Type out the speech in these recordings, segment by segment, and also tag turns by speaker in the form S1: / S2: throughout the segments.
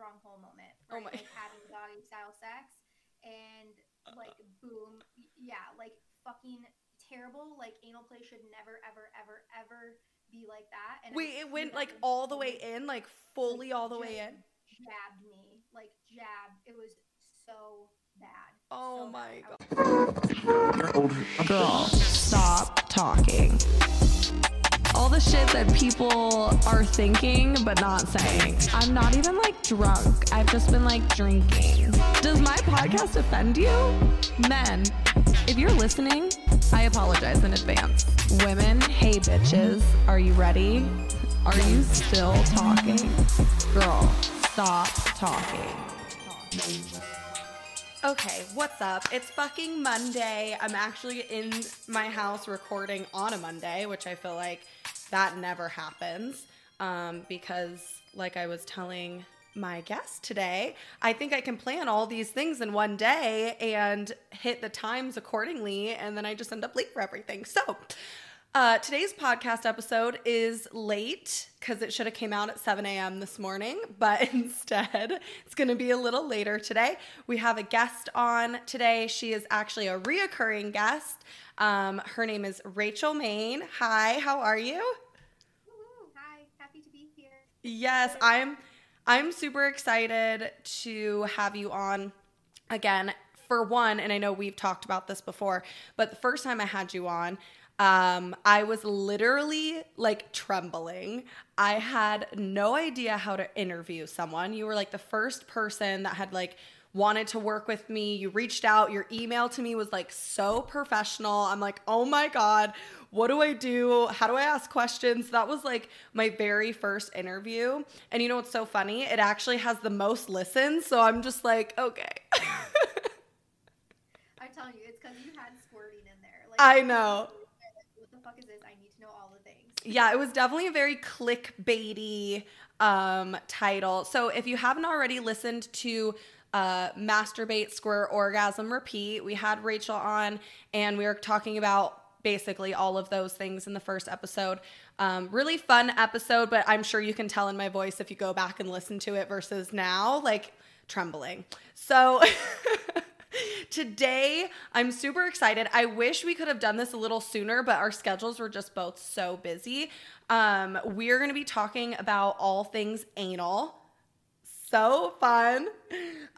S1: wrong hole moment.
S2: Oh
S1: Right?
S2: my-
S1: Like having doggy style sex and uh, like uh. boom, yeah, like fucking terrible. Like anal play should never, ever, ever, ever be like that. And I
S2: Wait, it went like all the way in, like fully all the way in.
S1: Jabbed me, like jabbed. It was so bad.
S2: Oh
S1: so
S2: my
S1: bad.
S2: God.
S3: Girl, stop talking. All the shit that people are thinking but not saying. I'm not even like drunk. I've just been like drinking. Does my podcast offend you? Men, if you're listening, I apologize in advance. Women, hey bitches, are you ready? Are you still talking? Girl, stop talking.
S2: Okay, what's up? It's fucking Monday. I'm actually in my house recording on a Monday, which I feel like that never happens. Um, because, like I was telling my guest today, I think I can plan all these things in one day and hit the times accordingly, and then I just end up late for everything. So, uh, today's podcast episode is late because it should have came out at 7 a.m. this morning, but instead it's going to be a little later today. We have a guest on today. She is actually a reoccurring guest. Um, her name is Rachel Maine. Hi, how are you?
S1: Hi, happy to be here.
S2: Yes, I'm. I'm super excited to have you on again. For one, and I know we've talked about this before, but the first time I had you on, um, I was literally like trembling. I had no idea how to interview someone. You were like the first person that had like wanted to work with me. You reached out. Your email to me was like so professional. I'm like, oh my God, what do I do? How do I ask questions? That was like my very first interview. And you know what's so funny? It actually has the most listens. So I'm just like, okay.
S1: I tell you, it's because you had squirting in there. Like
S2: I know.
S1: The fuck is this? I need to know all the things.
S2: Yeah, it was definitely a very clickbaity um, title. So if you haven't already listened to uh, Masturbate, Squirt, Orgasm, Repeat, we had Rachel on and we were talking about basically all of those things in the first episode. Um, really fun episode, but I'm sure you can tell in my voice if you go back and listen to it versus now, like trembling. So. Today, I'm super excited. I wish we could have done this a little sooner, but our schedules were just both so busy. Um, we're going to be talking about all things anal. So fun.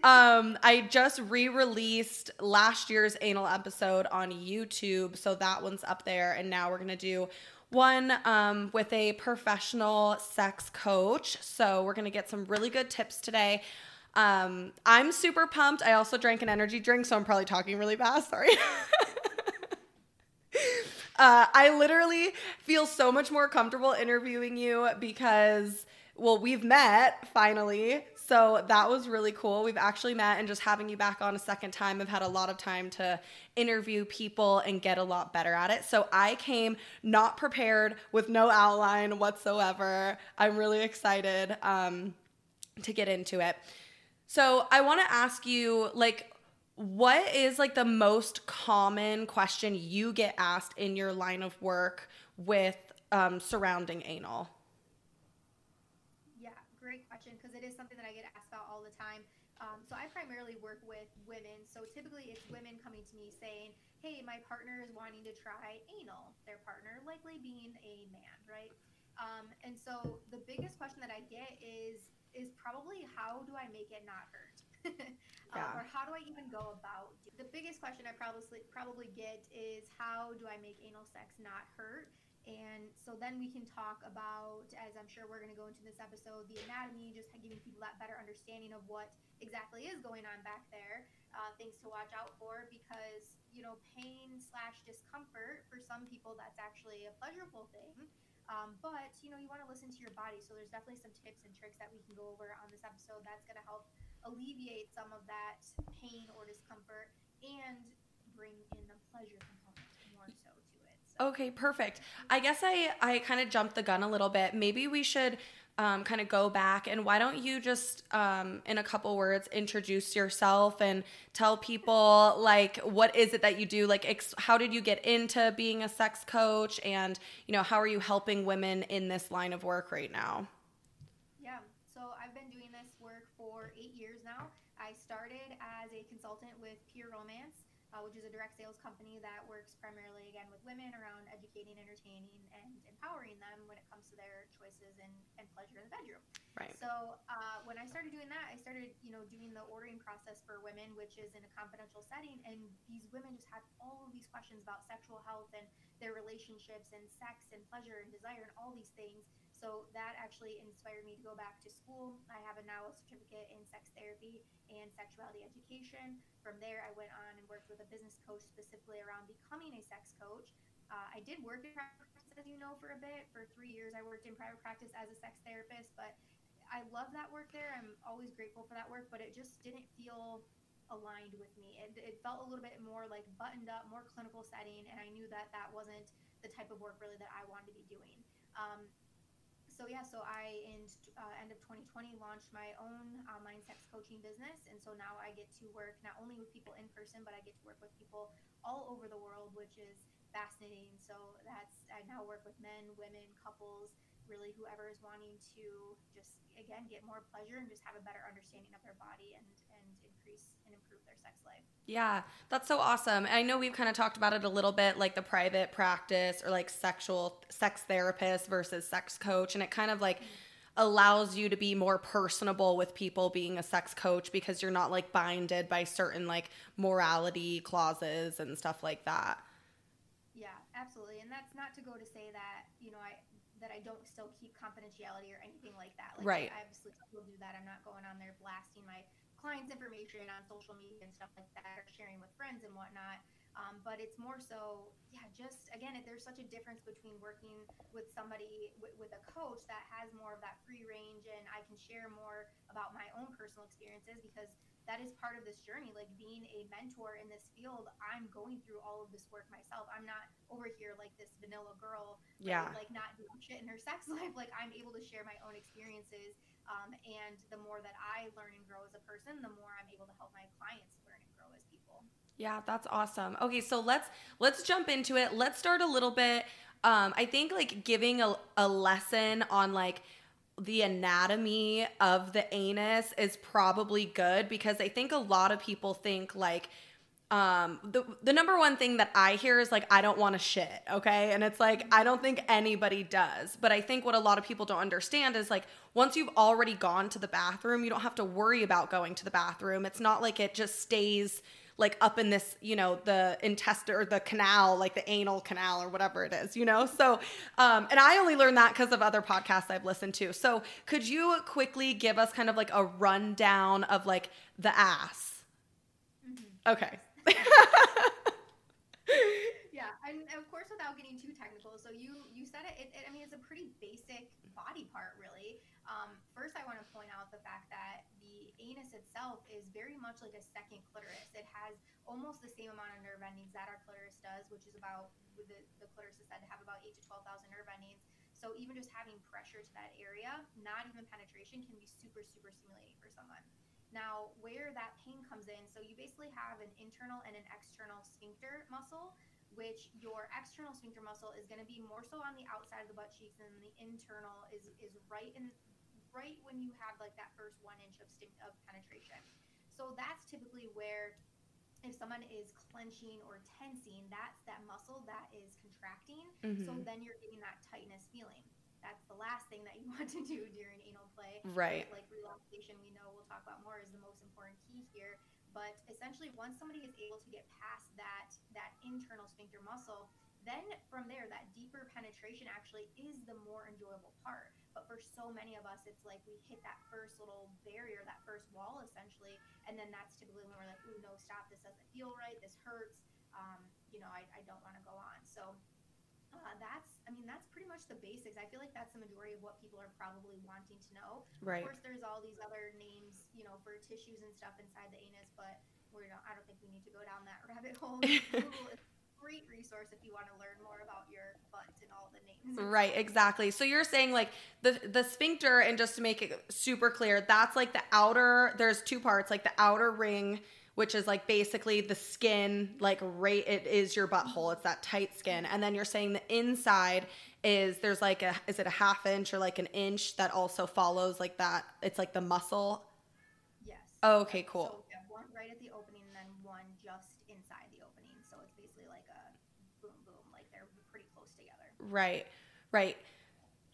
S2: Um, I just re released last year's anal episode on YouTube. So that one's up there. And now we're going to do one um, with a professional sex coach. So we're going to get some really good tips today. Um, I'm super pumped. I also drank an energy drink, so I'm probably talking really fast. Sorry. uh, I literally feel so much more comfortable interviewing you because, well, we've met finally. So that was really cool. We've actually met, and just having you back on a second time, I've had a lot of time to interview people and get a lot better at it. So I came not prepared with no outline whatsoever. I'm really excited um, to get into it. So I want to ask you, like, what is like the most common question you get asked in your line of work with um, surrounding anal?
S1: Yeah, great question because it is something that I get asked about all the time. Um, so I primarily work with women. So typically it's women coming to me saying, "Hey, my partner is wanting to try anal." Their partner likely being a man, right? Um, and so the biggest question that I get is is probably how do I make it not hurt?
S2: Yeah.
S1: uh, or how do I even go about the biggest question I probably probably get is how do I make anal sex not hurt? And so then we can talk about, as I'm sure we're going to go into this episode, the anatomy, just giving people that better understanding of what exactly is going on back there, uh, things to watch out for, because, you know, pain slash discomfort, for some people, that's actually a pleasurable thing. Um, but, you know, you want to listen to your body. So there's definitely some tips and tricks that we can go over on this episode that's going to help alleviate some of that pain or discomfort and bring in the pleasure component more so to it. So.
S2: Okay, perfect. I guess I I kind of jumped the gun a little bit. Maybe we should um, kind of go back and why don't you just um, in a couple words introduce yourself and tell people like what is it that you do like ex- how did you get into being a sex coach and you know how are you helping women in this line of work right now
S1: Yeah. So I've been doing this work for eight years now. I started as a consultant with Pure Romance, uh, which is a direct sales company that works primarily again with women around educating, entertaining, and empowering them when it comes to their choices and, and pleasure in the bedroom.
S2: Right.
S1: So uh, when I started doing that, I started you know doing the ordering process for women, which is in a confidential setting, and these women just had all of these questions about sexual health and their relationships and sex and pleasure and desire and all these things. So that actually inspired me to go back to school. I have a now a certificate in sex therapy and sexuality education. From there, I went on and worked with a business coach specifically around becoming a sex coach. Uh, I did work in private practice, as you know, for a bit. For three years, I worked in private practice as a sex therapist, but I love that work there. I'm always grateful for that work, but it just didn't feel aligned with me. It, it felt a little bit more like buttoned up, more clinical setting, and I knew that that wasn't the type of work really that I wanted to be doing. Um, so yeah, so I in uh, end of 2020 launched my own online sex coaching business, and so now I get to work not only with people in person, but I get to work with people all over the world, which is fascinating. So that's I now work with men, women, couples, really whoever is wanting to just again get more pleasure and just have a better understanding of their body and increase and improve their sex life.
S2: Yeah, that's so awesome. I know we've kind of talked about it a little bit, like the private practice or like sexual sex therapist versus sex coach, and it kind of like allows you to be more personable with people being a sex coach because you're not like binded by certain like morality clauses and stuff like that.
S1: Yeah, absolutely. And that's not to go to say that, you know, I that I don't still keep confidentiality or anything like that. Like
S2: right.
S1: I obviously still do that. I'm not going on there blasting my clients' information on social media and stuff like that, or sharing with friends and whatnot. Um, but it's more so, yeah, just again, there's such a difference between working with somebody w- with a coach that has more of that free range and I can share more about my own personal experiences because that is part of this journey. Like being a mentor in this field, I'm going through all of this work myself. I'm not over here like this vanilla girl,
S2: yeah,
S1: like not doing shit in her sex life. Like I'm able to share my own experiences um, and the more that I learn and grow as a person, the more I'm able to help my clients learn and grow as people.
S2: Yeah, that's awesome. Okay, so let's let's jump into it. Let's start a little bit. Um, I think like giving a, a lesson on like the anatomy of the anus is probably good because I think a lot of people think like um the the number one thing that I hear is like I don't want to shit, okay? And it's like I don't think anybody does. But I think what a lot of people don't understand is like once you've already gone to the bathroom, you don't have to worry about going to the bathroom. It's not like it just stays like up in this, you know, the intestine or the canal, like the anal canal or whatever it is, you know? So, um, and I only learned that because of other podcasts I've listened to. So, could you quickly give us kind of like a rundown of like the ass? Mm-hmm. Okay.
S1: yeah, and of course, without getting too technical, so you you said it, it, it I mean, it's a pretty basic body part, really. Um, first, I want to point out the fact that the anus itself is very much like a second clitoris. It has almost the same amount of nerve endings that our clitoris does, which is about the, the clitoris is said to have about eight to twelve thousand nerve endings. So even just having pressure to that area, not even penetration, can be super super stimulating for someone. Now, where that pain comes in, so you basically have an internal and an external sphincter muscle, which your external sphincter muscle is going to be more so on the outside of the butt cheeks, and the internal is is right in right when you have like that first one inch of stim- of penetration. So that's typically where if someone is clenching or tensing, that's that muscle that is contracting. Mm-hmm. So then you're getting that tightness feeling that's the last thing that you want to do during anal play.
S2: Right.
S1: Like relaxation, we know we'll talk about more is the most important key here. But essentially, once somebody is able to get past that that internal sphincter muscle, then from there, that deeper penetration actually is the more enjoyable part. But for so many of us, it's like we hit that first little barrier, that first wall, essentially, and then that's typically when we're like, "Ooh, no, stop! This doesn't feel right. This hurts. Um, you know, I, I don't want to go on." So uh, that's I mean that's pretty much the basics. I feel like that's the majority of what people are probably wanting to know.
S2: Right.
S1: Of course, there's all these other names, you know, for tissues and stuff inside the anus, but we're not, I don't think we need to go down that rabbit hole. Google is a great resource if you want to learn more about your butt and all the names.
S2: Right, exactly. So you're saying like the the sphincter, and just to make it super clear, that's like the outer. There's two parts, like the outer ring which is like basically the skin, like right, it is your butthole. It's that tight skin. And then you're saying the inside is there's like a, is it a half inch or like an inch that also follows like that? It's like the muscle. Oh, okay, cool.
S1: So one right at the opening and then one just inside the opening. So it's basically like a boom boom, like they're pretty close together.
S2: Right. Right.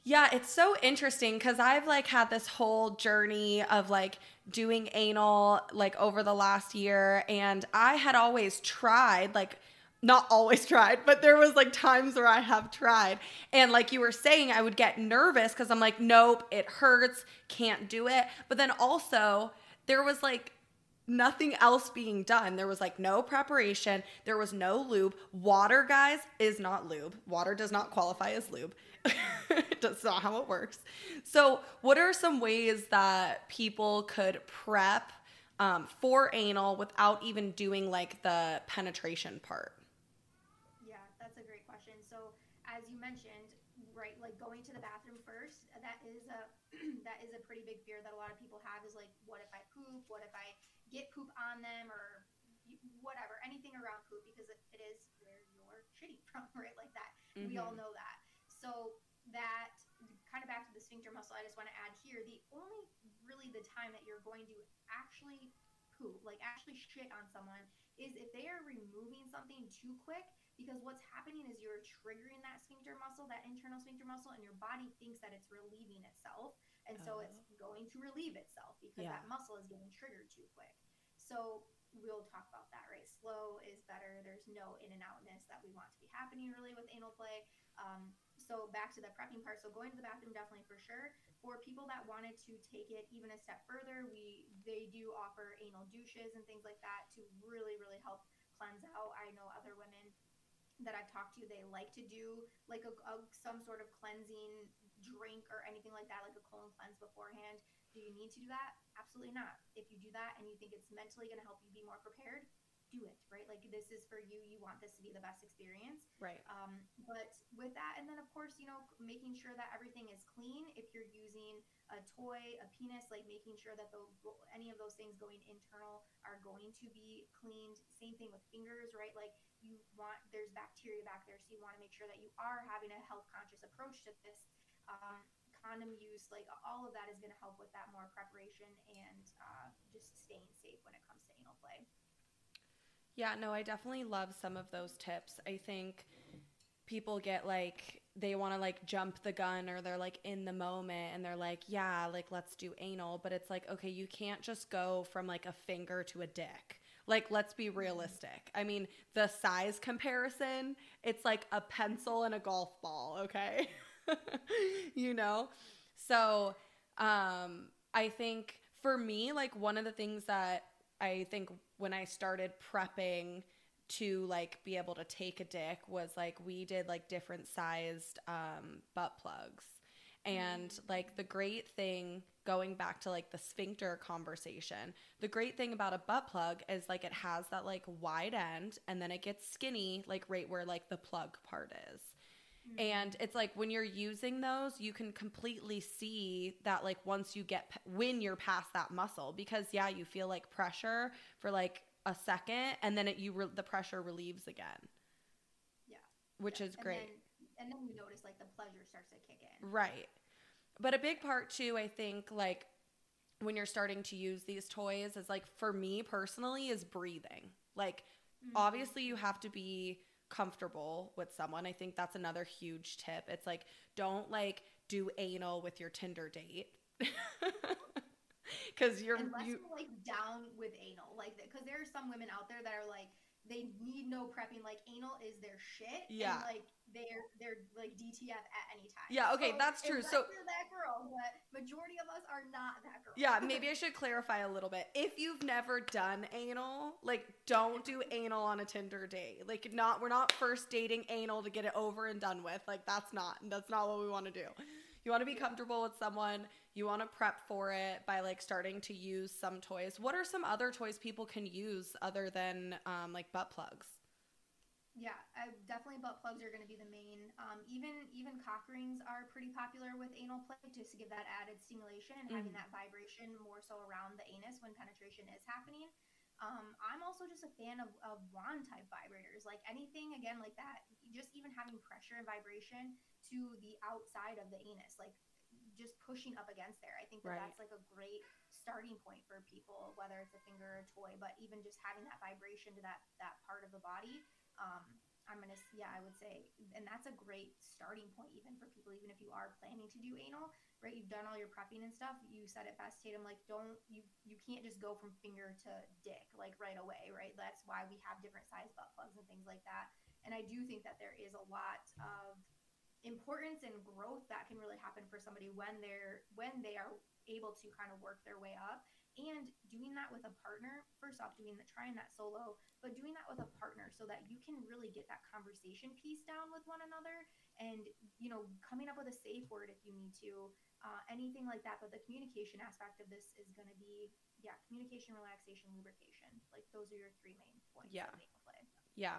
S2: Yeah, it's so interesting cuz I've like had this whole journey of like doing anal like over the last year and I had always tried like not always tried, but there was like times where I have tried. And like you were saying, I would get nervous cuz I'm like nope, it hurts, can't do it. But then also there was like nothing else being done. There was like no preparation. There was no lube. Water, guys, is not lube. Water does not qualify as lube. That's not how it works. So, what are some ways that people could prep um, for anal without even doing like the penetration part?
S1: Yeah, that's a great question. So, as you mentioned, right, like going to the bathroom first, that is a that is a pretty big fear that a lot of people have is like, what if I poop? What if I get poop on them or whatever, anything around poop because it, it is where you're shitting from, right? Like that. Mm-hmm. We all mm-hmm. know that. So that kind of back to the sphincter muscle, I just want to add here the only really the time that you're going to actually poop, like actually shit on someone, is if they are removing something too quick. Because what's happening is you're triggering that sphincter muscle, that internal sphincter muscle, and your body thinks that it's relieving itself. And so it's oh. going to relieve itself because yeah. that muscle is getting triggered too quick. So we'll talk about that, right? Slow is better. There's no in and outness that we want to be happening really with anal play. Um, so back to the prepping part. So going to the bathroom definitely for sure. For people that wanted to take it even a step further, we they do offer anal douches and things like that to really really help cleanse out. I know other women that I've talked to, they like to do like a, a some sort of cleansing drink or anything like that, like a colon cleanse beforehand. Do you need to do that? Absolutely not. If you do that and you think it's mentally going to help you be more prepared, do it, right? Like this is for you. You want this to be the best experience.
S2: Right.
S1: Um, but with that, and then of course, you know, making sure that everything is clean. If you're using a toy, a penis, like making sure that the any of those things going internal are going to be cleaned. Same thing with fingers, right? Like you want there's bacteria back there, so you want to make sure that you are having a health conscious approach to this. Um, condom use, like all of that is going to help with that more preparation and uh, just staying safe when it comes to anal play.
S2: Yeah, no, I definitely love some of those tips. I think people get like they want to like jump the gun or they're like in the moment and they're like, yeah, like let's do anal, but it's like, okay, you can't just go from like a finger to a dick. Like let's be realistic. I mean, the size comparison, it's like a pencil and a golf ball, okay? you know? So, um I think for me like one of the things that I think when I started prepping to like be able to take a dick was like we did like different sized um, butt plugs. And like the great thing going back to like the sphincter conversation, the great thing about a butt plug is like it has that like wide end and then it gets skinny like right where like the plug part is. And it's like when you're using those, you can completely see that like once you get when you're past that muscle because yeah, you feel like pressure for like a second and then it you re- the pressure relieves again.
S1: Yeah.
S2: Which
S1: yeah.
S2: is great.
S1: And then, and then you notice like the pleasure starts to kick in.
S2: Right. But a big part too, I think like when you're starting to use these toys is like for me personally is breathing. Like mm-hmm. obviously you have to be comfortable with someone. I think that's another huge tip. It's like don't like do anal with your Tinder date. Cuz you're
S1: Unless
S2: you,
S1: you're like down with anal. Like cuz there are some women out there that are like they need no prepping. Like anal is their shit.
S2: Yeah.
S1: And, like they're they're like DTF at any time.
S2: Yeah. Okay, so that's true. So
S1: you're that girl, but majority of us are not that girl.
S2: Yeah. Maybe I should clarify a little bit. If you've never done anal, like don't do anal on a Tinder date. Like not we're not first dating anal to get it over and done with. Like that's not that's not what we want to do. You want to be comfortable with someone. You want to prep for it by like starting to use some toys. What are some other toys people can use other than um, like butt plugs?
S1: Yeah, I, definitely butt plugs are going to be the main. Um, even even cock rings are pretty popular with anal play just to give that added stimulation and mm. having that vibration more so around the anus when penetration is happening. Um, I'm also just a fan of, of wand type vibrators, like anything again like that. Just even having pressure and vibration to the outside of the anus, like just pushing up against there. I think that right. that's like a great starting point for people, whether it's a finger or a toy, but even just having that vibration to that that part of the body. Um, I'm gonna yeah, I would say, and that's a great starting point even for people, even if you are planning to do anal, right? You've done all your prepping and stuff. You said it best, Tatum. Like, don't you you can't just go from finger to dick like right away, right? That's why we have different size butt plugs and things like that. And I do think that there is a lot of importance and growth that can really happen for somebody when they're when they are able to kind of work their way up and doing that with a partner first off doing that trying that solo but doing that with a partner so that you can really get that conversation piece down with one another and you know coming up with a safe word if you need to uh, anything like that but the communication aspect of this is going to be yeah communication relaxation lubrication like those are your three main points
S2: Yeah.
S1: of anal play
S2: Yeah.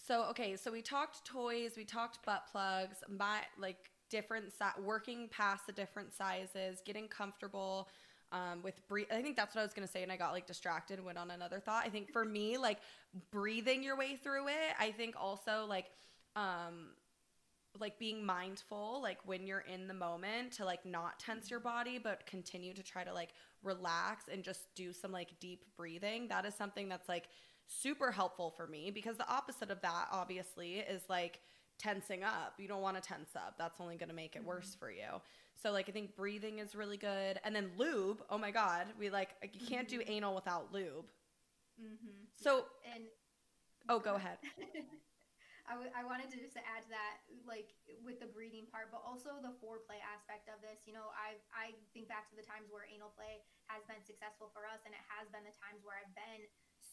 S2: So okay, so we talked toys, we talked butt plugs, my like different si- working past the different sizes, getting comfortable um, with breathe. I think that's what I was gonna say, and I got like distracted and went on another thought. I think for me, like breathing your way through it. I think also like um, like being mindful, like when you're in the moment, to like not tense your body, but continue to try to like relax and just do some like deep breathing. That is something that's like super helpful for me because the opposite of that obviously is like tensing up. You don't want to tense up. That's only going to make it worse for you. So like I think breathing is really good. And then lube, oh my god, we like you can't do anal without lube.
S1: mm-hmm.
S2: So
S1: and
S2: oh, go ahead.
S1: I, w- I wanted to just add to that, like with the breathing part, but also the foreplay aspect of this. You know, I I think back to the times where anal play has been successful for us, and it has been the times where I've been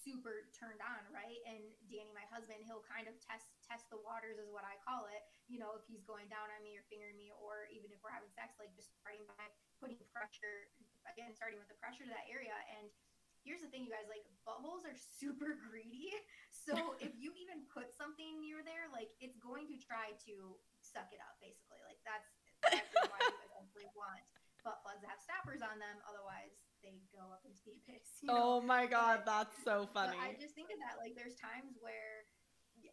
S1: super turned on, right? And Danny, my husband, he'll kind of test test the waters, is what I call it. You know, if he's going down on me or fingering me, or even if we're having sex, like just starting by putting pressure again, starting with the pressure to that area and here's the thing, you guys, like buttholes are super greedy. So if you even put something near there, like it's going to try to suck it up, basically. Like that's that's why you essentially want butt plugs that have stoppers on them. Otherwise, they go up into the abyss. you
S2: Oh my god, that's so
S1: But
S2: funny.
S1: I just think of that. Like, there's times where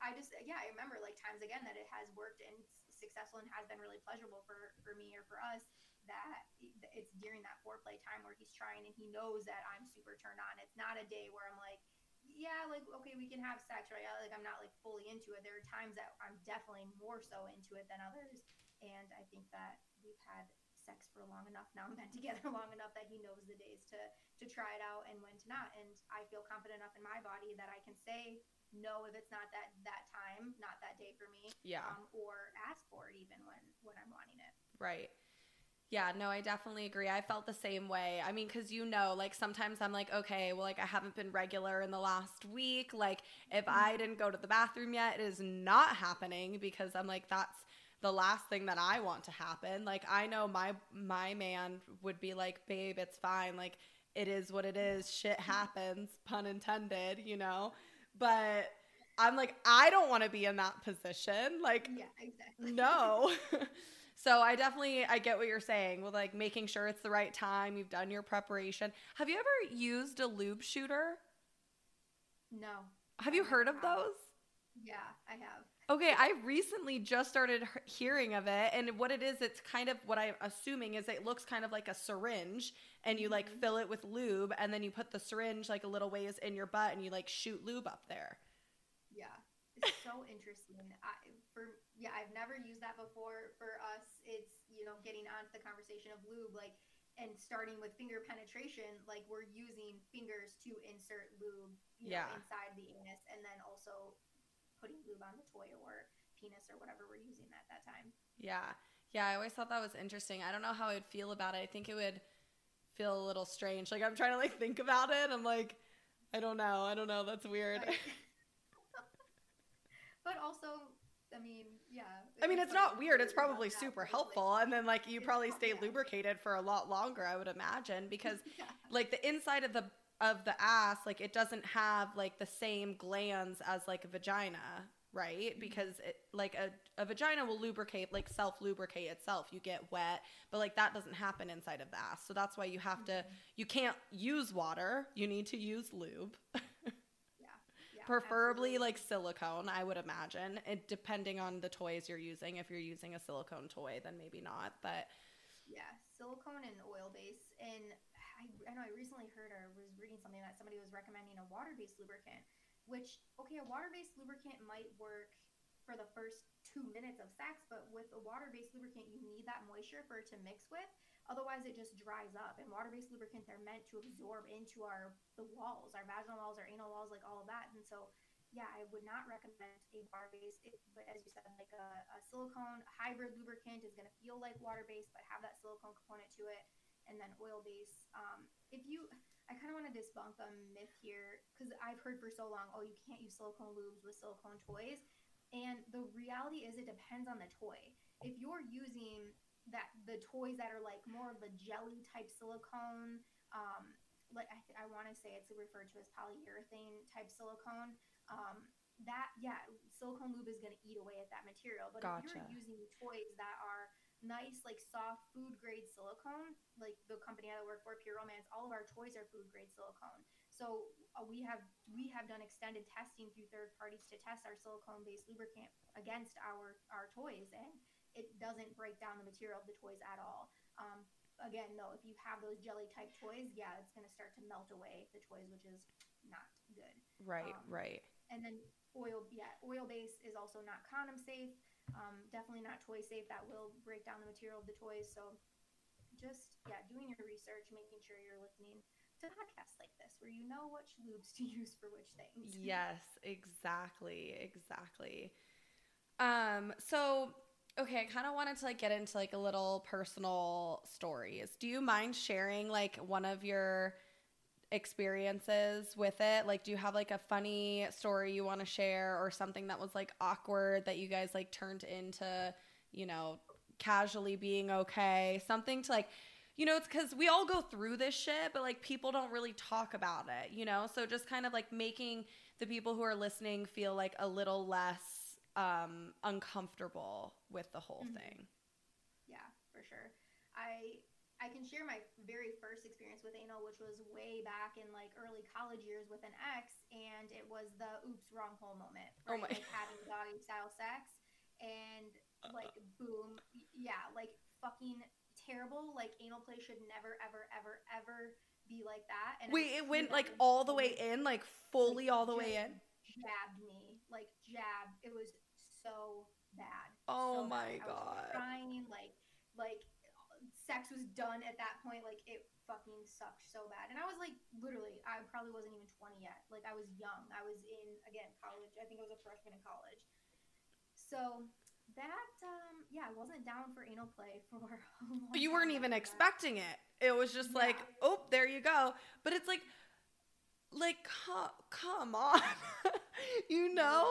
S1: I just, yeah, I remember like times again that it has worked and successful and has been really pleasurable for for me or for us. That it's during that foreplay time where he's trying and he knows that I'm super turned on. It's not a day where I'm like, yeah, like okay, we can have sex, right? Like I'm not like fully into it. There are times that I'm definitely more so into it than others, and I think that we've had sex for long enough now and been together long enough that he knows the days to to try it out and when to not. And I feel confident enough in my body that I can say no if it's not that that time, not that day for me,
S2: yeah.
S1: um, or ask for it even when when I'm wanting it.
S2: Right. Yeah, no, I definitely agree. I felt the same way. I mean, because you know, like sometimes I'm like, okay, well, like I haven't been regular in the last week. Like, if I didn't go to the bathroom yet, it is not happening because I'm like, that's the last thing that I want to happen. Like, I know my my man would be like, babe, it's fine. Like, it is what it is. Shit mm-hmm. happens, pun intended, you know. But I'm like, I don't want to be in that position. Like,
S1: Yeah, exactly.
S2: no. so I definitely I get what you're saying with like making sure it's the right time. You've done your preparation. Have you ever used a lube shooter?
S1: no.
S2: Have you heard of those?
S1: Yeah, I have.
S2: Okay, I recently just started hearing of it, and what it is, it's kind of what I'm assuming is it looks kind of like a syringe, and you like
S1: Mhm.
S2: fill it with lube, and then you put the syringe like a little ways in your butt, and you like shoot lube up there.
S1: Yeah, it's so interesting. I for yeah, I've never used that before. For us, it's you know getting onto the conversation of lube, like and starting with finger penetration, like we're using fingers to insert lube, you
S2: Yeah.
S1: know, inside the anus, and then also putting lube on the toy or penis or whatever we're using at that time.
S2: Yeah. Yeah, I always thought that was interesting. I don't know how I'd feel about it. I think it would feel a little strange. Like I'm trying to like think about it. I'm like, I don't know. I don't know. That's weird.
S1: Right. but also, I mean, yeah.
S2: I mean, it's not weird. It's probably super
S1: it's like-
S2: helpful. And then like you probably stay
S1: yeah.
S2: lubricated for a lot longer, I would imagine, because
S1: yeah.
S2: like the inside of the of the ass, like it doesn't have like the same glands as like a vagina, right? Mm-hmm. Because it like a, a vagina will lubricate, like self lubricate itself. You get wet, but like that doesn't happen inside of the ass. So that's why you have to mm-hmm. you can't use water. You need to use lube.
S1: Yeah,
S2: Preferably
S1: absolutely.
S2: like silicone, I would imagine. It depending on the toys you're using. If you're using a silicone toy, then maybe not. But
S1: Yeah, silicone and oil base. And I know I recently heard or was reading something that somebody was recommending a water-based lubricant, which okay, a water-based lubricant might work for the first two minutes of sex, but with a water-based lubricant, you need that moisture for it to mix with. Otherwise, it just dries up. And water-based lubricant, they're meant to absorb into our the walls, our vaginal walls, our anal walls, like all of that. And so, yeah, I would not recommend a water-based. But as you said, like a, a silicone hybrid lubricant is going to feel like water-based, but have that silicone component to it. And then oil base. Um, if you, I kind of want to debunk a myth here because I've heard for so long, oh, you can't use silicone lubes with silicone toys and the reality is, it depends on the toy. If you're using that the toys that are like more of the jelly type silicone, um, like I, th- I want to say it's referred to as polyurethane type silicone. Um, that yeah, silicone lube is going to eat away at that material. But
S2: Gotcha.
S1: if you're using toys that are nice, like soft food grade silicone, like the company I work for, Pure Romance, all of our toys are food grade silicone. So uh, we have we have done extended testing through third parties to test our silicone based lubricant against our our toys, and it doesn't break down the material of the toys at all. Um, again, though, if you have those jelly type toys, yeah, it's going to start to melt away the toys, which is not good.
S2: Right,
S1: Um,
S2: right.
S1: And then oil, yeah, oil base is also not condom safe. Um, definitely not toy safe. That will break down the material of the toys. So just yeah, doing your research, making sure you're listening to podcasts like this where you know which lubes to use for which things.
S2: Yes, exactly, exactly. Um, so okay, I kind of wanted to like get into like a little personal stories. Do you mind sharing like one of your experiences with it? Like do you have like a funny story you want to share or something that was like awkward that you guys like turned into, you know, casually being okay? Something to like you know, it's because we all go through this shit, but like people don't really talk about it, you know? So just kind of like making the people who are listening feel like a little less um, uncomfortable with the whole
S1: Mhm.
S2: thing.
S1: Yeah, for sure. I I can share my very first experience with anal, which was way back in like early college years with an ex, and it was the oops wrong hole moment.
S2: Oh my-
S1: Like having doggy style sex, and like boom, yeah, like fucking terrible. Like anal play should never, ever, ever, ever be like that. And
S2: Wait, it went like all the way in, like fully all the way in.
S1: Jabbed me, like jabbed. It was so bad.
S2: Oh
S1: so
S2: my
S1: bad.
S2: God.
S1: crying like like sex was done at that point. Like it fucking sucked so bad. And I was like literally, I probably wasn't even twenty yet. Like I was young. I was in again college. I think I was a freshman in college. So that um yeah, I wasn't down for anal play for a long
S2: You weren't even
S1: that.
S2: expecting it. It was just like, oh, there you go. But it's like, like, come, come on, you know.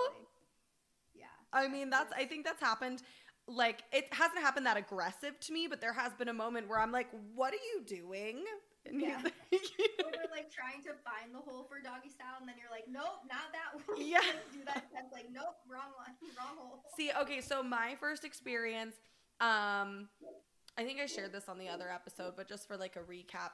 S1: Yeah.
S2: I mean, that's I think that's happened. Like it hasn't happened that aggressive to me, but there has been a moment where I'm like, "What are you doing?" And
S1: Yeah. Or they're like trying to find the hole for doggy style, and then you're like, nope, not that one.
S2: Yeah.
S1: do that. That's like, nope, wrong one, wrong hole.
S2: See, okay, so my first experience, um, I think I shared this on the other episode, but just for like a recap,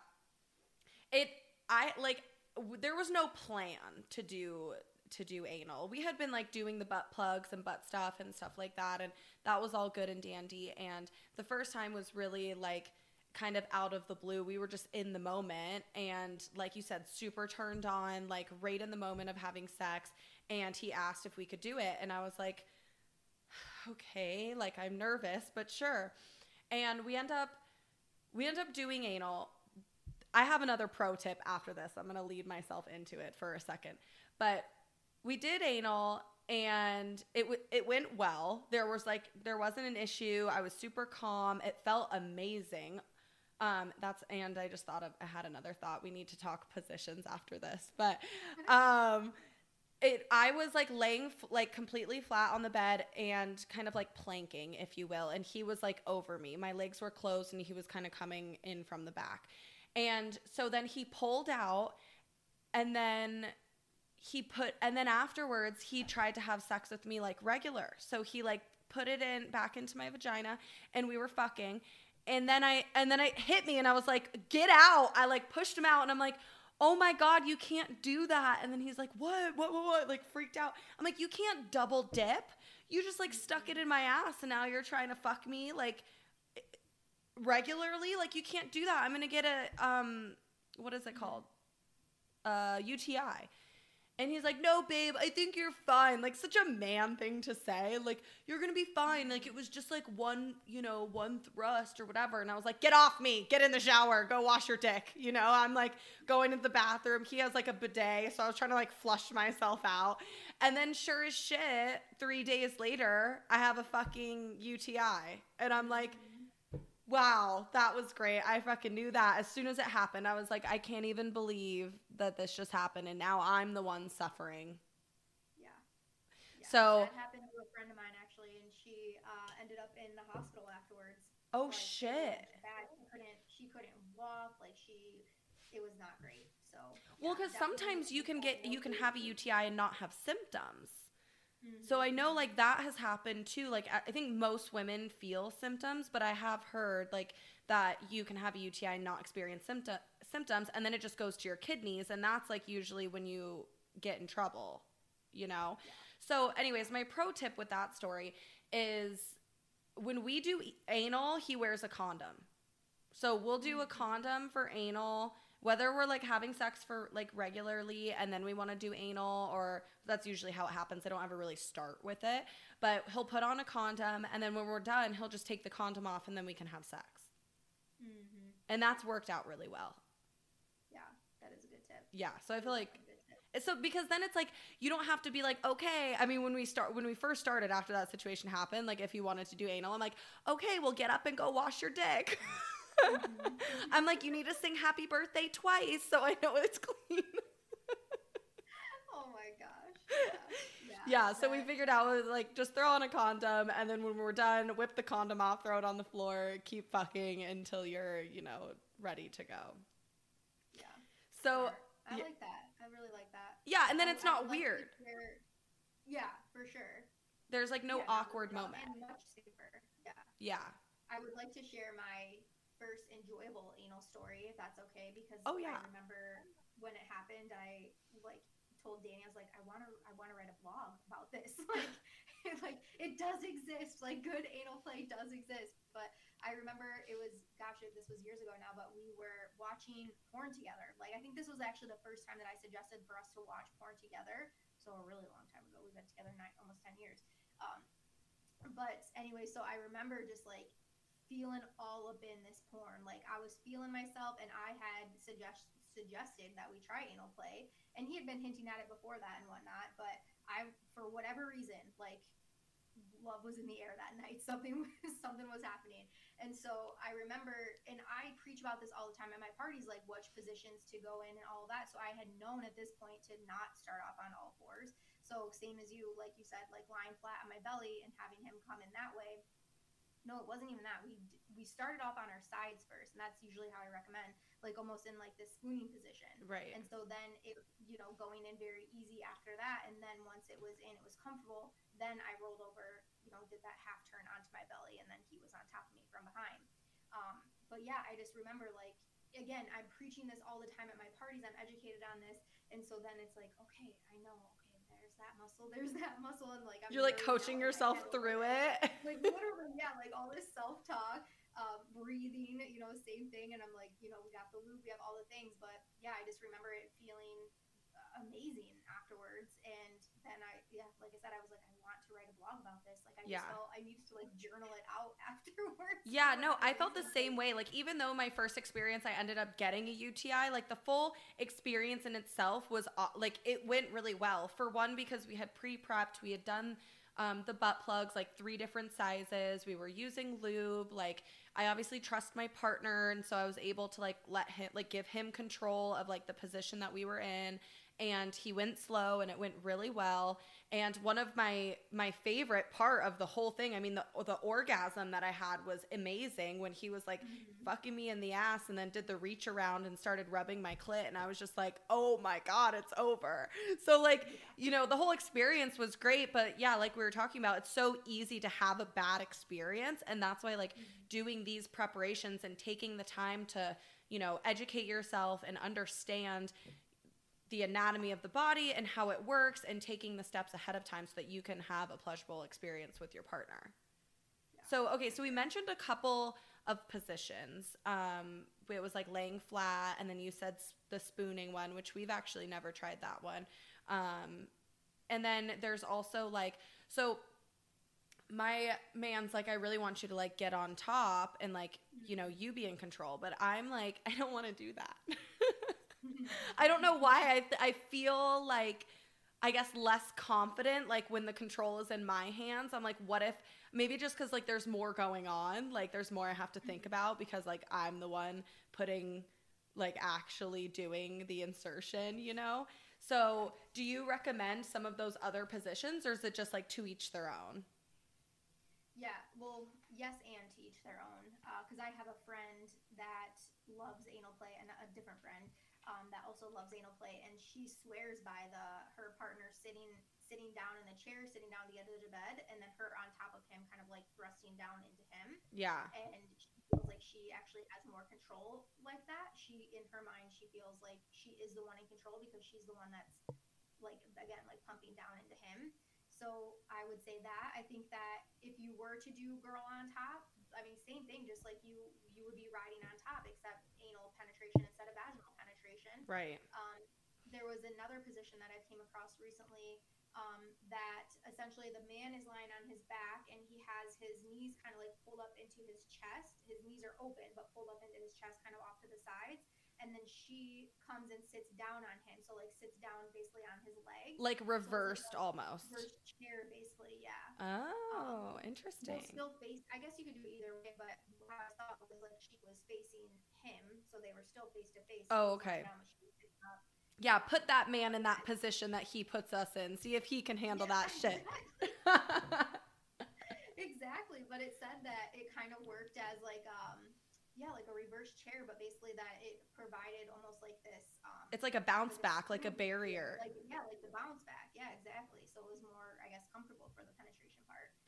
S2: it I like w- there was no plan to do to do anal. We had been like doing the butt plugs and butt stuff and stuff like that, and that was all good and dandy. And the first time was really like kind of out of the blue. We were just in the moment and like you said, super turned on, like right in the moment of having sex. And he asked if we could do it. And I was like, okay, like I'm nervous, but sure. And we end up we end up doing anal. I have another pro tip after this. I'm going to lead myself into it for a second. But we did anal and it w- it went well. There was like there wasn't an issue. I was super calm. It felt amazing. Um, that's and I just thought of I had another thought. We need to talk positions after this, but um, it I was like laying f- like completely flat on the bed and kind of like planking, if you will, and he was like over me. My legs were closed and he was kind of coming in from the back, and so then he pulled out, and then he put and then afterwards he tried to have sex with me like regular. So he like put it in back into my vagina and we were fucking and then I and then it hit me and I was like, "Get out." I like pushed him out and I'm like, "Oh my god, you can't do that." And then he's like, "What? What what what?" Like freaked out. I'm like, "You can't double dip. You just like stuck it in my ass and now you're trying to fuck me like regularly? Like you can't do that. I'm going to get a um what is it called? Uh, UTI. And he's like, no, babe, I think you're fine. Like, such a man thing to say. Like, you're gonna be fine. Like, it was just like one, you know, one thrust or whatever. And I was like, get off me. Get in the shower. Go wash your dick. You know, I'm like going to the bathroom. He has like a bidet. So I was trying to like flush myself out. And then, sure as shit, three days later, I have a fucking UTI. And I'm like, wow, that was great. I fucking knew that. As soon as it happened, I was like, I can't even believe that this just happened. And now I'm the one suffering.
S1: Yeah. yeah.
S2: So-
S1: that happened to a friend of mine actually, and she uh, ended up in the hospital afterwards.
S2: Oh,
S1: Like,
S2: shit.
S1: She couldn't. She couldn't walk. Like she, it was not great. So.
S2: Well, because sometimes you can get, you can have a UTI and not have symptoms. So I know like that has happened too. Like I think most women feel symptoms, but I have heard like that you can have a UTI and not experience symptom symptoms, and then it just goes to your kidneys, and that's like usually when you get in trouble, you know. So, anyways, my pro tip with that story is when we do anal, he wears a condom. So we'll do a mm. condom for anal, whether we're like having sex for like regularly and then we want to do anal, or that's usually how it happens. I don't ever really start with it, but he'll put on a condom and then when we're done, he'll just take the condom off and then we can have sex.
S1: Mhm.
S2: And that's worked out really well.
S1: Yeah, that is a good tip.
S2: Yeah. So I feel like
S1: A good tip.
S2: so because then it's like you don't have to be like okay i mean when we start when we first started after that situation happened like if you wanted to do anal i'm like okay well get up and go wash your dick Mm-hmm. i'm like you need to sing happy birthday twice so i know it's clean
S1: Oh my gosh. Yeah.
S2: yeah so we figured out like just throw on a condom and then when we're done whip the condom off throw it on the floor keep fucking until you're you know ready to go
S1: Yeah.
S2: so.
S1: I
S2: yeah.
S1: like that. I really like that.
S2: yeah and then um,
S1: I-
S2: it's not
S1: like
S2: weird
S1: Yeah, for sure.
S2: there's like no
S1: Yeah,
S2: awkward
S1: no,
S2: moment
S1: much safer. Yeah.
S2: yeah
S1: I would like to share my first enjoyable anal story, if that's okay, because
S2: Oh, yeah.
S1: I remember when it happened, I like told Danny, I was like, I want to, I want to write a blog about this. like, like it does exist. Like, good anal play does exist. But I remember it was, gosh, this was years ago now, but we were watching porn together. Like, I think this was actually the first time that I suggested for us to watch porn together. So a really long time ago, we've been together nine, almost ten years. Um, but anyway, so I remember just like feeling all up in this porn. Like I was feeling myself, and I had suggest suggested that we try anal play, and he had been hinting at it before that and whatnot. But I, for whatever reason, like love was in the air that night. Something something was happening, and so I remember, and I preach about this all the time at my parties, like which positions to go in and all that. So I had known at this point to not start off on all fours. So same as you, like you said, like lying flat on my belly and having him come in that way. No, it wasn't even that. We we started off on our sides first, and that's usually how I recommend, like almost in like this spooning position.
S2: right
S1: And so then it, you know, going in very easy after that, and then once it was in, it was comfortable. Then I rolled over, you know, did that half turn onto my belly, and then he was on top of me from behind. Um, but yeah, I just remember like again, I'm preaching this all the time at my parties. I'm educated on this, and so then it's like, okay, I know, that muscle, there's that muscle, and like I'm
S2: you're like coaching
S1: now in my
S2: yourself through it
S1: like literally, yeah, like all this self talk, uh, breathing, you know, same thing. And I'm like, you know, we got the loop, we have all the things, but yeah, I just remember it feeling uh, amazing afterwards. And then I, yeah, like I said, I was like, I to write a blog about this. Like I
S2: Yeah.
S1: just felt I needed to like journal it out afterwards.
S2: Yeah, no, I felt the same way. Like, even though my first experience, I ended up getting a UTI, like, the full experience in itself was, like, it went really well. For one, because we had pre prepped, we had done um, the butt plugs, like, three different sizes. We were using lube. Like, I obviously trust my partner. And so I was able to, like, let him, like, give him control of, like, the position that we were in. And he went slow and it went really well. And one of my my favorite part of the whole thing i mean the the orgasm that i had was amazing when he was like
S1: Mhm.
S2: fucking me in the ass and then did the reach around and started rubbing my clit. And i was just like oh my god it's over. So like you know the whole experience was great. But yeah like we were talking about it's so easy to have a bad experience. And that's why like doing these preparations and taking the time to you know educate yourself and understand the anatomy of the body and how it works and taking the steps ahead of time so that you can have a pleasurable experience with your partner.
S1: Yeah.
S2: So, okay, so we mentioned a couple of positions. Um, it was like laying flat, and then you said the spooning one, which we've actually never tried that one. Um, and then there's also like so my man's like i really want you to like get on top and like you know you be in control but i'm like i don't want to do that i don't know why I, I feel like i guess less confident like when the control is in my hands. I'm like what if maybe just because like there's more going on like there's more i have to think mm-hmm. about because like i'm the one putting like actually doing the insertion you know? So do you recommend some of those other positions or is it just like to each their own?
S1: Yeah, well, yes, and to each their own. Uh, because I have a friend that loves anal play, and a different friend um, that also loves anal play, and she swears by the her partner sitting sitting down in the chair, sitting down at the edge of the bed, and then her on top of him, kind of like thrusting down into him.
S2: yeah
S1: And she feels like she actually has more control like that. She, in her mind, she feels like she is the one in control because she's the one that's like again like pumping down into him. So I would say that. I think that if you were to do girl on top, I mean same thing, just like you you would be riding on top except anal penetration instead of vaginal penetration.
S2: right
S1: Um, there was another position that I came across recently um, that essentially the man is lying on his back and he has his knees kind of like pulled up into his chest. His knees are open but pulled up into his chest, kind of off to the sides. And then she comes and sits down on him, so like sits down basically on his leg.
S2: like reversed almost
S1: Reverse chair, basically, yeah.
S2: oh
S1: Well,
S2: interesting
S1: still face. I guess you could do it either way, but how I thought was like she was facing him, so they were still face to face.
S2: Oh, okay. yeah put that man in that position that he puts us in see if he can handle that shit
S1: exactly, but it said that it kind of worked as like um yeah, like a reverse chair, but basically that it provided almost like this um
S2: it's like a bounce
S1: this
S2: back like a barrier
S1: Like yeah, like the bounce back. Yeah, exactly. So it was more I guess comfortable for the penetration.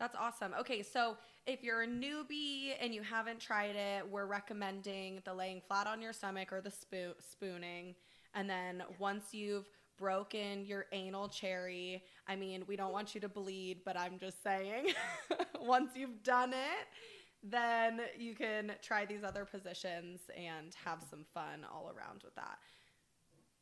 S2: That's awesome. Okay, so if you're a newbie and you haven't tried it, we're recommending the laying flat on your stomach or the spoon spooning. And then once you've broken your anal cherry, I mean, we don't want you to bleed, but I'm just saying, once you've done it, then you can try these other positions and have some fun all around with that.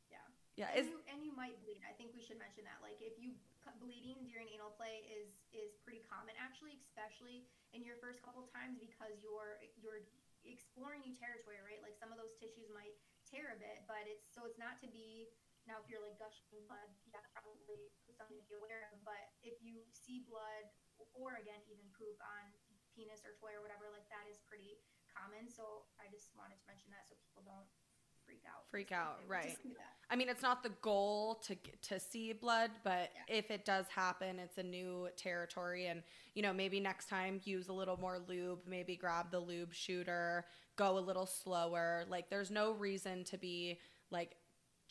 S1: Yeah.
S2: Yeah,
S1: And
S2: is
S1: you, and you might bleed. I think we should mention that. Like, if you bleeding during anal play is is pretty common, actually, especially in your first couple times because you're you're exploring new territory, right? Like some of those tissues might tear a bit, but it's so it's not to be. Now, if you're like gushing blood, yeah, probably something to be aware of. But if you see blood, or again, even poop on penis or toy or whatever, like that is pretty common. So I just wanted to mention that so people don't freak out.
S2: Freak out,
S1: if they were
S2: right. I mean, it's not the goal to to see blood, but
S1: Yeah.
S2: if it does happen, it's a new territory, and you know, maybe next time use a little more lube. Maybe grab the lube shooter, go a little slower. Like, there's no reason to be like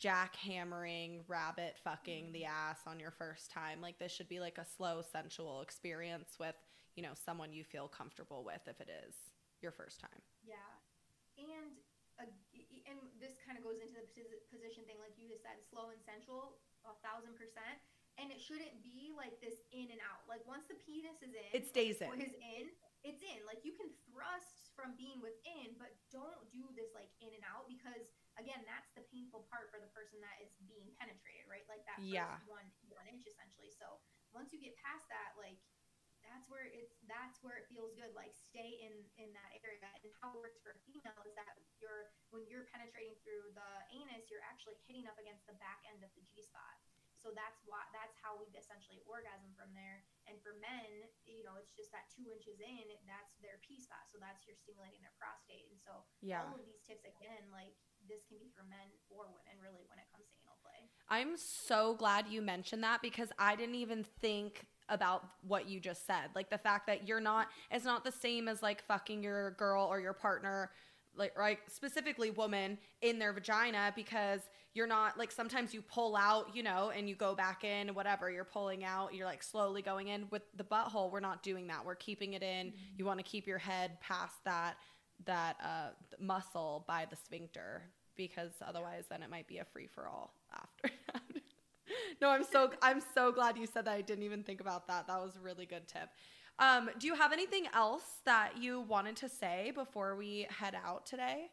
S2: jackhammering, rabbit fucking the mm-hmm. ass on your first time. Like, this should be like a slow, sensual experience with you know someone you feel comfortable with if it is your first time.
S1: Yeah, and and this kind of goes into the position thing, like you just said, slow and sensual, a thousand percent. And it shouldn't be like this in and out. Like once the penis is in,
S2: It stays
S1: or
S2: in.
S1: is in, it's in. Like you can thrust from being within, but don't do this like in and out because again, that's the painful part for the person that is being penetrated, right? Like that first
S2: Yeah.
S1: one one inch essentially. So once you get past that, like that's where it's that's where it feels good like stay in in that area. And how it works for a female is that you're when you're penetrating through the anus you're actually hitting up against the back end of the g spot. So that's why that's how we essentially orgasm from there. And for men you know it's just that two inches in that's their p spot. So that's you're stimulating their prostate. And so
S2: Yeah.
S1: all of these tips again like this can be for men or women really when it comes to anal play.
S2: I'm so glad you mentioned that because I didn't even think about what you just said. Like the fact that you're not, it's not the same as like fucking your girl or your partner, like, right, specifically woman in their vagina because you're not, like, sometimes you pull out, you know, and you go back in, whatever, you're pulling out, you're like slowly going in. With the butthole, we're not doing that. We're keeping it in. You want to keep your head past that, that uh, muscle by the sphincter because otherwise then it might be a free for all after no i'm so i'm so glad you said that i didn't even think about that that was a really good tip Um, do you have anything else that you wanted to say before we head out today?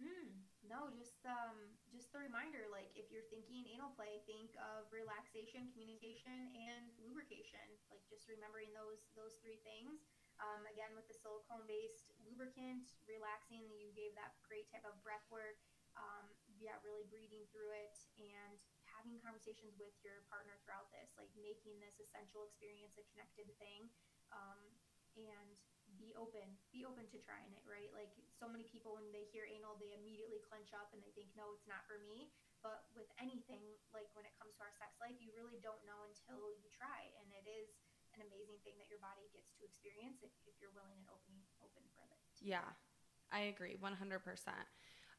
S1: Mm, no, just um, just a reminder. Like, if you're thinking anal play, think of relaxation, communication, and lubrication. Like, just remembering those those three things. Um, again, with the silicone-based lubricant, relaxing. You gave that great type of breath work. Um, yeah, really breathing through it and having conversations with your partner throughout this, like making this essential experience a connected thing. Um, and be open be open to trying it right like so many people when they hear anal they immediately clench up and they think no it's not for me but with anything like when it comes to our sex life you really don't know until you try and it is an amazing thing that your body gets to experience if, if you're willing and open open for it
S2: Yeah, I agree 100%.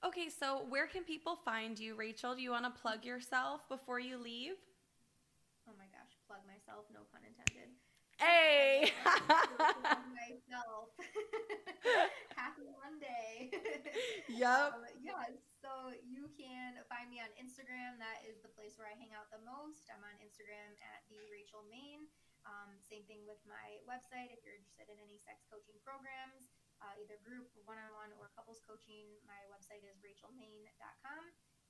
S2: Okay, so where can people find you, Rachel? Do you want to plug yourself before you leave?
S1: oh my gosh plug myself no pun intended
S2: Hey!
S1: Plug myself happy monday
S2: Yep.
S1: Um, yes, so you can find me on Instagram. That is the place where I hang out the most. I'm on Instagram at the Rachel Maine. Um, same thing with my website. If you're interested in any sex coaching programs, uh, either group, one-on-one, or couples coaching, my website is rachelmaine.com.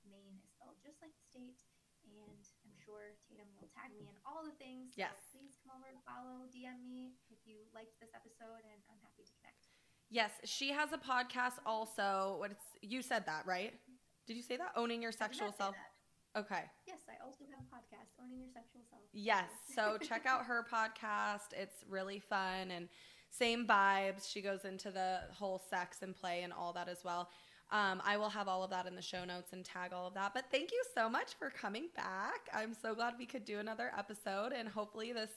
S1: Maine is spelled just like the state. And I'm sure Tatum will tag me in all the things. So
S2: Yes.
S1: please come over, follow, DM me if you liked this episode, and I'm happy to connect.
S2: Yes, she has a podcast also. What it's you said that, right? Did you say that? Owning your
S1: I did not
S2: sexual self.
S1: that.
S2: Okay.
S1: Yes, I also have a podcast, Owning Your Sexual Self.
S2: Yes. So check out her podcast. It's really fun and same vibes. She goes into the whole sex and play and all that as well. Um, I will have all of that in the show notes and tag all of that. But thank you so much for coming back. I'm so glad we could do another episode and hopefully this,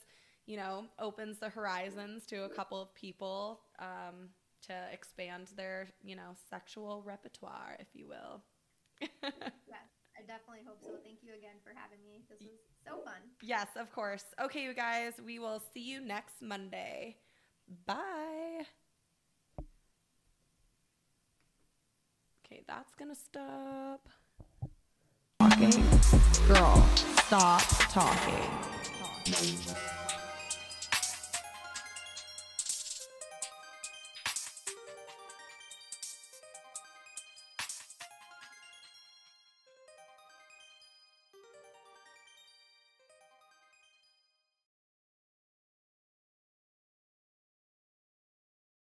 S2: you know, opens the horizons to a couple of people um, to expand their, you know, sexual repertoire, if you will.
S1: Yes, I definitely hope so. Thank you again for having me. This was so fun.
S2: Yes, of course. Okay, you guys, we will see you next Monday. Bye. Okay, that's gonna stop.
S3: Talking. Girl, stop talking.